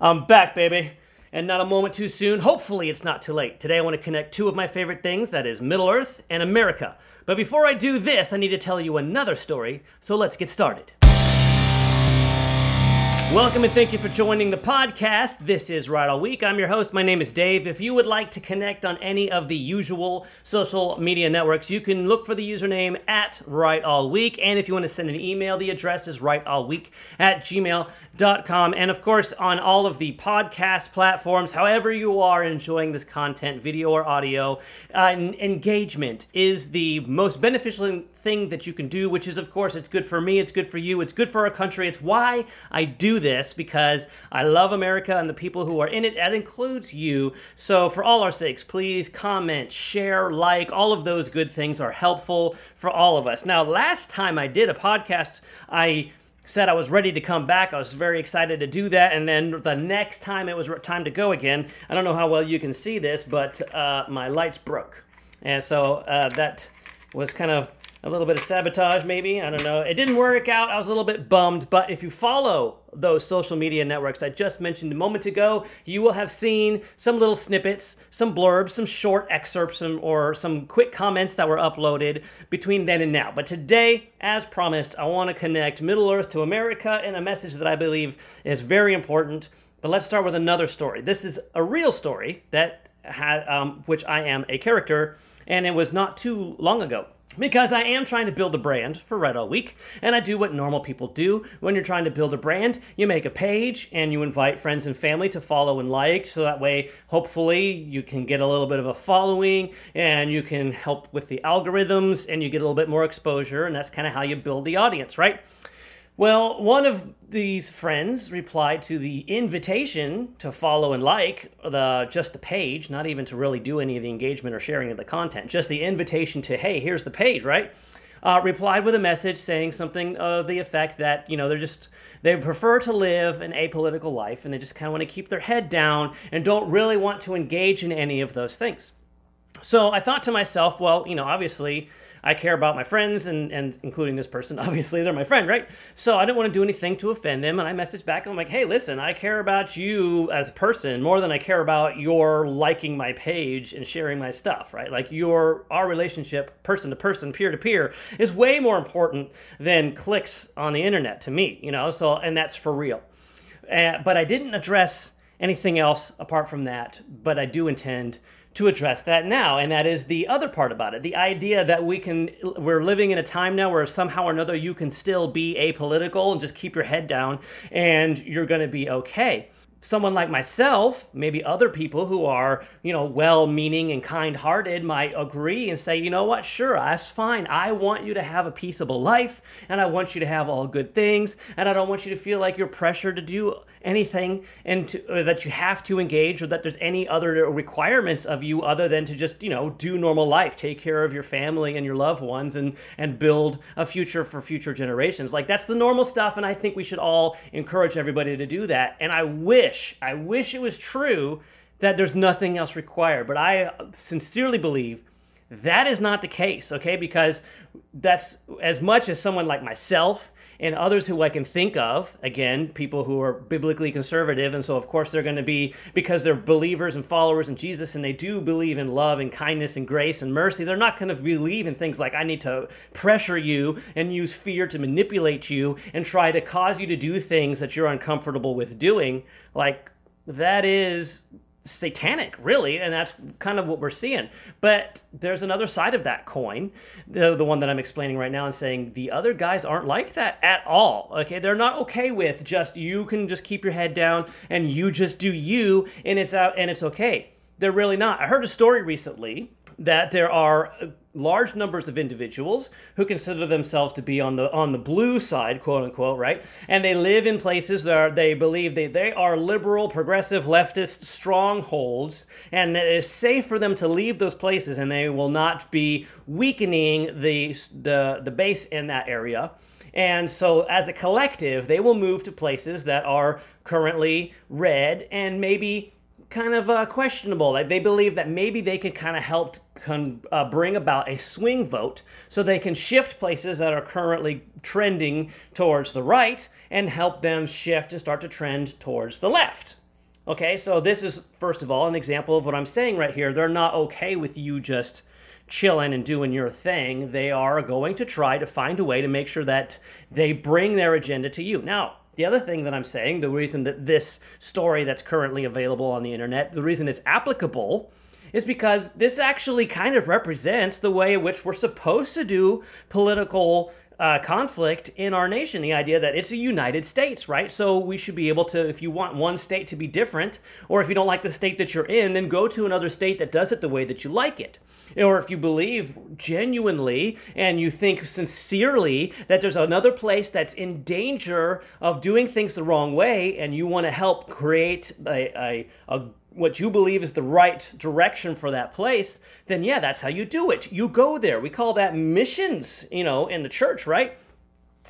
I'm back, baby. And not a moment too soon. Hopefully, it's not too late. Today, I want to connect two of my favorite things that is Middle Earth and America. But before I do this, I need to tell you another story, so let's get started. Welcome and thank you for joining the podcast. This is Right All Week. I'm your host. My name is Dave. If you would like to connect on any of the usual social media networks, you can look for the username at Right All Week. And if you want to send an email, the address is rightallweek at gmail.com. And of course, on all of the podcast platforms, however you are enjoying this content, video or audio, uh, engagement is the most beneficial thing that you can do, which is, of course, it's good for me, it's good for you, it's good for our country. It's why I do this because I love America and the people who are in it. That includes you. So, for all our sakes, please comment, share, like. All of those good things are helpful for all of us. Now, last time I did a podcast, I said I was ready to come back. I was very excited to do that. And then the next time it was time to go again, I don't know how well you can see this, but uh, my lights broke. And so uh, that was kind of a little bit of sabotage, maybe. I don't know. It didn't work out. I was a little bit bummed. But if you follow those social media networks I just mentioned a moment ago, you will have seen some little snippets, some blurbs, some short excerpts, some, or some quick comments that were uploaded between then and now. But today, as promised, I want to connect Middle Earth to America in a message that I believe is very important. But let's start with another story. This is a real story that had, um, which I am a character, and it was not too long ago because I am trying to build a brand for Right All Week, and I do what normal people do when you're trying to build a brand. You make a page and you invite friends and family to follow and like, so that way, hopefully, you can get a little bit of a following and you can help with the algorithms and you get a little bit more exposure, and that's kind of how you build the audience, right? Well, one of these friends replied to the invitation to follow and like the just the page, not even to really do any of the engagement or sharing of the content, just the invitation to hey, here's the page, right? Uh, replied with a message saying something of the effect that you know they're just they prefer to live an apolitical life and they just kind of want to keep their head down and don't really want to engage in any of those things. So I thought to myself, well, you know, obviously I care about my friends and, and including this person. Obviously, they're my friend, right? So I didn't want to do anything to offend them. And I messaged back and I'm like, hey, listen, I care about you as a person more than I care about your liking my page and sharing my stuff, right? Like your our relationship, person to person, peer to peer, is way more important than clicks on the internet to me, you know. So and that's for real. Uh, but I didn't address anything else apart from that. But I do intend to address that now and that is the other part about it the idea that we can we're living in a time now where somehow or another you can still be apolitical and just keep your head down and you're going to be okay someone like myself, maybe other people who are, you know, well meaning and kind hearted might agree and say, you know what, sure, that's fine. I want you to have a peaceable life and I want you to have all good things and I don't want you to feel like you're pressured to do anything and to, that you have to engage or that there's any other requirements of you other than to just, you know, do normal life, take care of your family and your loved ones and, and build a future for future generations. Like that's the normal stuff. And I think we should all encourage everybody to do that. And I wish wish, I wish it was true that there's nothing else required. But I sincerely believe that is not the case, okay? Because that's as much as someone like myself and others who I can think of, again, people who are biblically conservative, and so of course they're going to be, because they're believers and followers in Jesus, and they do believe in love and kindness and grace and mercy, they're not going to believe in things like, I need to pressure you and use fear to manipulate you and try to cause you to do things that you're uncomfortable with doing. Like, that is satanic, really, and that's kind of what we're seeing. But there's another side of that coin, the, the one that I'm explaining right now, and saying the other guys aren't like that at all. Okay, they're not okay with just you can just keep your head down and you just do you, and it's out and it's okay. They're really not. I heard a story recently that there are large numbers of individuals who consider themselves to be on the on the blue side, quote unquote, right? And they live in places that are, they believe they, they are liberal, progressive, leftist strongholds, and it is safe for them to leave those places, and they will not be weakening the the the base in that area. And so, as a collective, they will move to places that are currently red and maybe kind of uh, questionable. Like they believe that maybe they could kind of help con- uh, bring about a swing vote so they can shift places that are currently trending towards the right and help them shift and start to trend towards the left. Okay, so this is, first of all, an example of what I'm saying right here. They're not okay with you just chilling and doing your thing. They are going to try to find a way to make sure that they bring their agenda to you. Now, the other thing that I'm saying, the reason that this story that's currently available on the internet, the reason it's applicable is because this actually kind of represents the way in which we're supposed to do political uh, conflict in our nation. The idea that it's a United States, right? So we should be able to, if you want one state to be different, or if you don't like the state that you're in, then go to another state that does it the way that you like it. Or if you believe genuinely and you think sincerely that there's another place that's in danger of doing things the wrong way and you want to help create a, a, a what you believe is the right direction for that place, then yeah, that's how you do it. You go there. We call that missions, you know, in the church, right?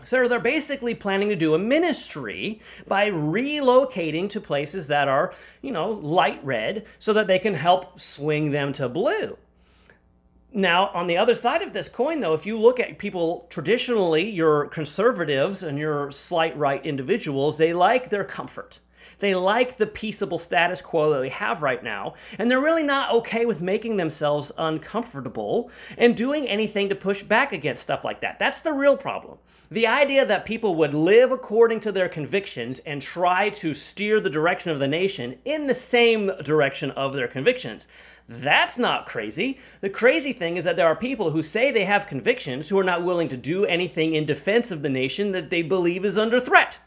So they're basically planning to do a ministry by relocating to places that are, you know, light red so that they can help swing them to blue. Now, on the other side of this coin, though, if you look at people traditionally, your conservatives and your slight right individuals, they like their comfort. They like the peaceable status quo that we have right now, and they're really not okay with making themselves uncomfortable and doing anything to push back against stuff like that. That's the real problem. The idea that people would live according to their convictions and try to steer the direction of the nation in the same direction of their convictions. That's not crazy. The crazy thing is that there are people who say they have convictions who are not willing to do anything in defense of the nation that they believe is under threat.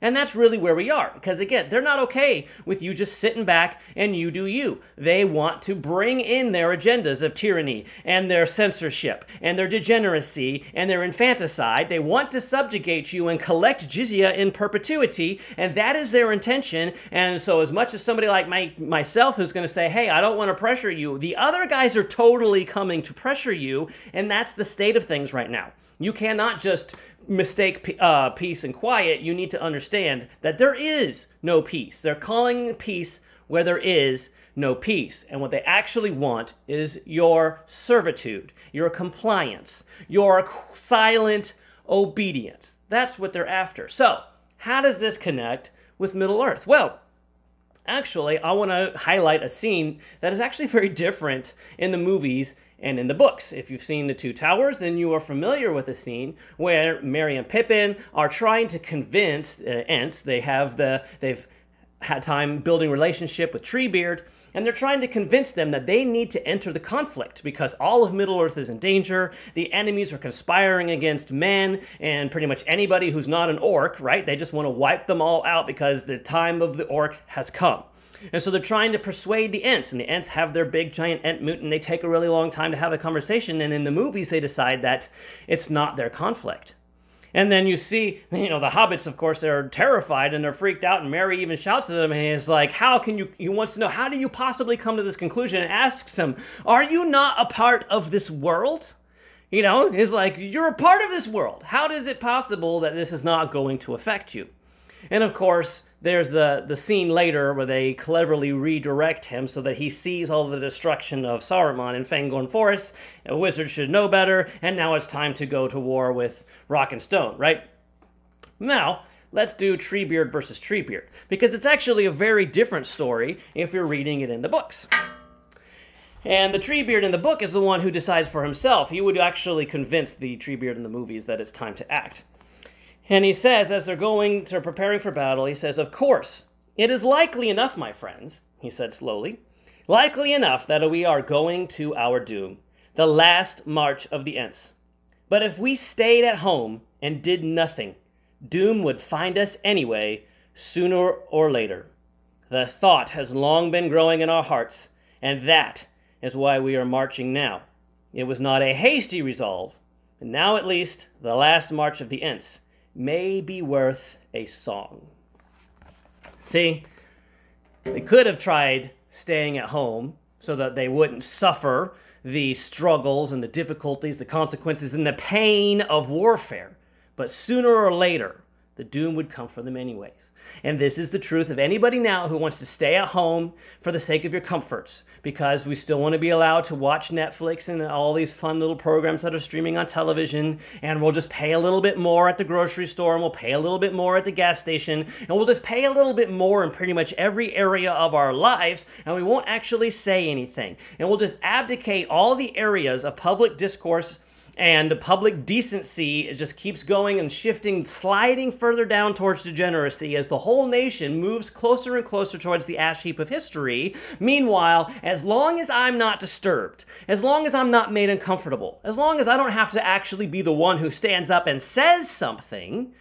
And that's really where we are. Because again, they're not okay with you just sitting back and you do you. They want to bring in their agendas of tyranny and their censorship and their degeneracy and their infanticide. They want to subjugate you and collect jizya in perpetuity. And that is their intention. And so, as much as somebody like my, myself who's going to say, hey, I don't want to pressure you, the other guys are totally coming to pressure you. And that's the state of things right now. You cannot just mistake uh, peace and quiet. You need to understand that there is no peace. They're calling peace where there is no peace. And what they actually want is your servitude, your compliance, your silent obedience. That's what they're after. So, how does this connect with Middle Earth? Well, actually, I want to highlight a scene that is actually very different in the movies and in the books. If you've seen The Two Towers, then you are familiar with a scene where Merry and Pippin are trying to convince uh, Ents, they have the, they've had time building relationship with Treebeard, and they're trying to convince them that they need to enter the conflict because all of Middle Earth is in danger. The enemies are conspiring against men and pretty much anybody who's not an orc, right? They just want to wipe them all out because the time of the orc has come. And so they're trying to persuade the Ents, and the Ents have their big giant Ent moot, and they take a really long time to have a conversation. And in the movies, they decide that it's not their conflict. And then you see, you know, the hobbits, of course, they're terrified and they're freaked out. And Merry even shouts at them and he's like, How can you, he wants to know, how do you possibly come to this conclusion? And asks him, Are you not a part of this world? You know, he's like, You're a part of this world. How is it possible that this is not going to affect you? And of course, there's the, the scene later where they cleverly redirect him so that he sees all the destruction of Saruman in Fangorn Forest. A wizard should know better, and now it's time to go to war with Rock and Stone, right? Now, let's do Treebeard versus Treebeard, because it's actually a very different story if you're reading it in the books. And the Treebeard in the book is the one who decides for himself. He would actually convince the Treebeard in the movies that it's time to act. And he says, as they're going to preparing for battle, he says, Of course, it is likely enough, my friends, he said slowly, likely enough that we are going to our doom, the last march of the Ents. But if we stayed at home and did nothing, doom would find us anyway, sooner or later. The thought has long been growing in our hearts, and that is why we are marching now. It was not a hasty resolve, but now at least the last march of the Ents may be worth a song. See, they could have tried staying at home so that they wouldn't suffer the struggles and the difficulties, the consequences, and the pain of warfare. But sooner or later, The doom would come for them anyways. And this is the truth of anybody now who wants to stay at home for the sake of your comforts, because we still want to be allowed to watch Netflix and all these fun little programs that are streaming on television, and we'll just pay a little bit more at the grocery store, and we'll pay a little bit more at the gas station, and we'll just pay a little bit more in pretty much every area of our lives, and we won't actually say anything. And we'll just abdicate all the areas of public discourse and public decency just keeps going and shifting, sliding further down towards degeneracy as the whole nation moves closer and closer towards the ash heap of history. Meanwhile, as long as I'm not disturbed, as long as I'm not made uncomfortable, as long as I don't have to actually be the one who stands up and says something,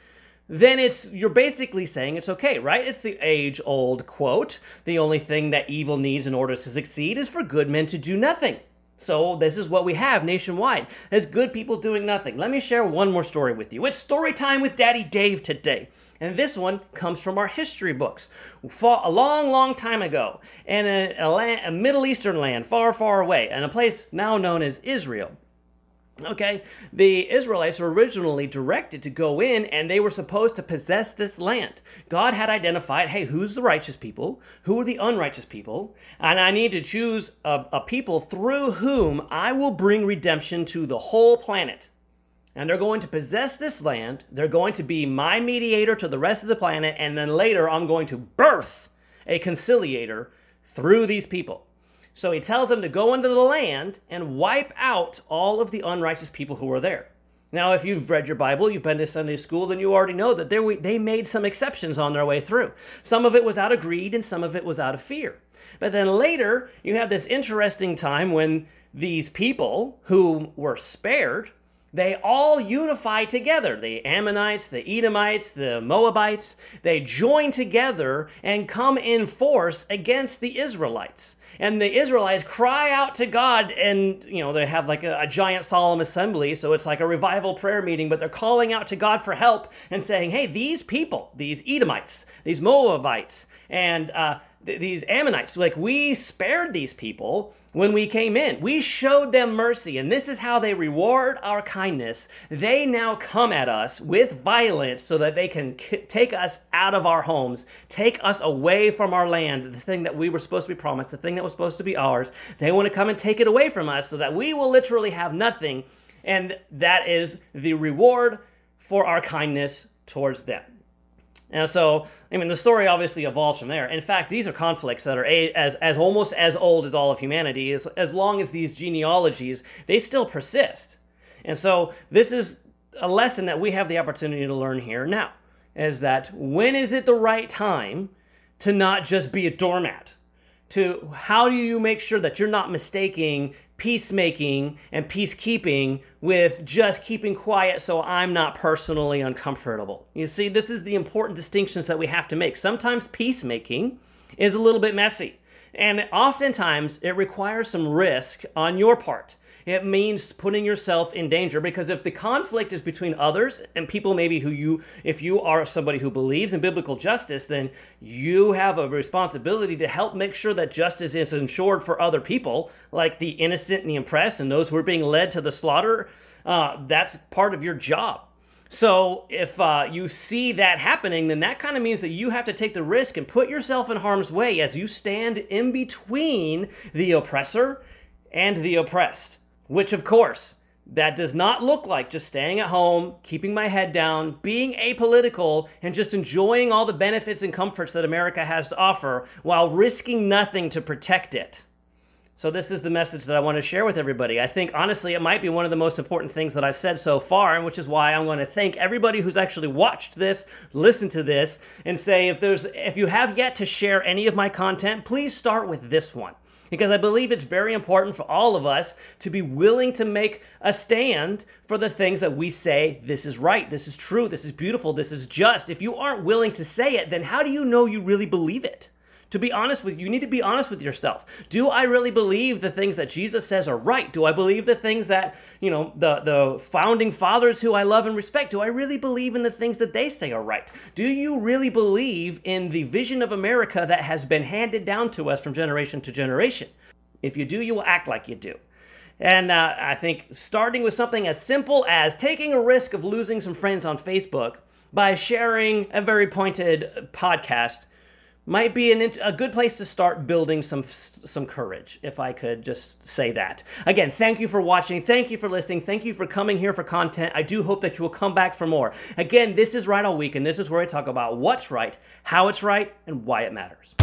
then it's you're basically saying it's okay, right? It's the age-old quote. The only thing that evil needs in order to succeed is for good men to do nothing. So this is what we have nationwide. There's good people doing nothing. Let me share one more story with you. It's story time with Daddy Dave today. And this one comes from our history books. A long, long time ago, in a, a, land, a Middle Eastern land far, far away, and a place now known as Israel. Okay, the Israelites were originally directed to go in and they were supposed to possess this land. God had identified, hey, who's the righteous people? Who are the unrighteous people? And I need to choose a, a people through whom I will bring redemption to the whole planet. And they're going to possess this land. They're going to be my mediator to the rest of the planet. And then later, I'm going to birth a conciliator through these people. So he tells them to go into the land and wipe out all of the unrighteous people who are there. Now, if you've read your Bible, you've been to Sunday school, then you already know that they made some exceptions on their way through. Some of it was out of greed and some of it was out of fear. But then later, you have this interesting time when these people who were spared they all unify together. The Ammonites, the Edomites, the Moabites, they join together and come in force against the Israelites. And the Israelites cry out to God, and you know, they have like a, a giant solemn assembly, so it's like a revival prayer meeting, but they're calling out to God for help and saying, Hey, these people, these Edomites, these Moabites, and uh, th- these Ammonites, like we spared these people when we came in. We showed them mercy, and this is how they reward our kindness. They now come at us with violence so that they can k- take us out of our homes, take us away from our land, the thing that we were supposed to be promised, the thing that was supposed to be ours. They want to come and take it away from us so that we will literally have nothing, and that is the reward for our kindness towards them. And so, I mean, the story obviously evolves from there. In fact, these are conflicts that are a, as, as almost as old as all of humanity. As, as long as these genealogies, they still persist. And so, this is a lesson that we have the opportunity to learn here now is that when is it the right time to not just be a doormat? To how do you make sure that you're not mistaking peacemaking and peacekeeping with just keeping quiet so I'm not personally uncomfortable. You see, this is the important distinctions that we have to make. Sometimes peacemaking is a little bit messy, and oftentimes it requires some risk on your part. It means putting yourself in danger because if the conflict is between others and people maybe who you, if you are somebody who believes in biblical justice, then you have a responsibility to help make sure that justice is ensured for other people, like the innocent and the oppressed and those who are being led to the slaughter. Uh, that's part of your job. So if uh, you see that happening, then that kind of means that you have to take the risk and put yourself in harm's way as you stand in between the oppressor and the oppressed. Which, of course, that does not look like just staying at home, keeping my head down, being apolitical, and just enjoying all the benefits and comforts that America has to offer while risking nothing to protect it. So, this is the message that I want to share with everybody. I think, honestly, it might be one of the most important things that I've said so far, and which is why I'm going to thank everybody who's actually watched this, listened to this, and say if there's if you have yet to share any of my content, please start with this one because I believe it's very important for all of us to be willing to make a stand for the things that we say this is right, this is true, this is beautiful, this is just. If you aren't willing to say it, then how do you know you really believe it? To be honest with you, you need to be honest with yourself. Do I really believe the things that Jesus says are right? Do I believe the things that, you know, the, the founding fathers who I love and respect, do I really believe in the things that they say are right? Do you really believe in the vision of America that has been handed down to us from generation to generation? If you do, you will act like you do. And uh, I think starting with something as simple as taking a risk of losing some friends on Facebook by sharing a very pointed podcast might be an, a good place to start building some some courage if i could just say that. Again thank you for watching. Thank you for listening. Thank you for coming here for content. I do hope that you will come back for more. Again this is right all week and this is where i talk about what's right how it's right and why it matters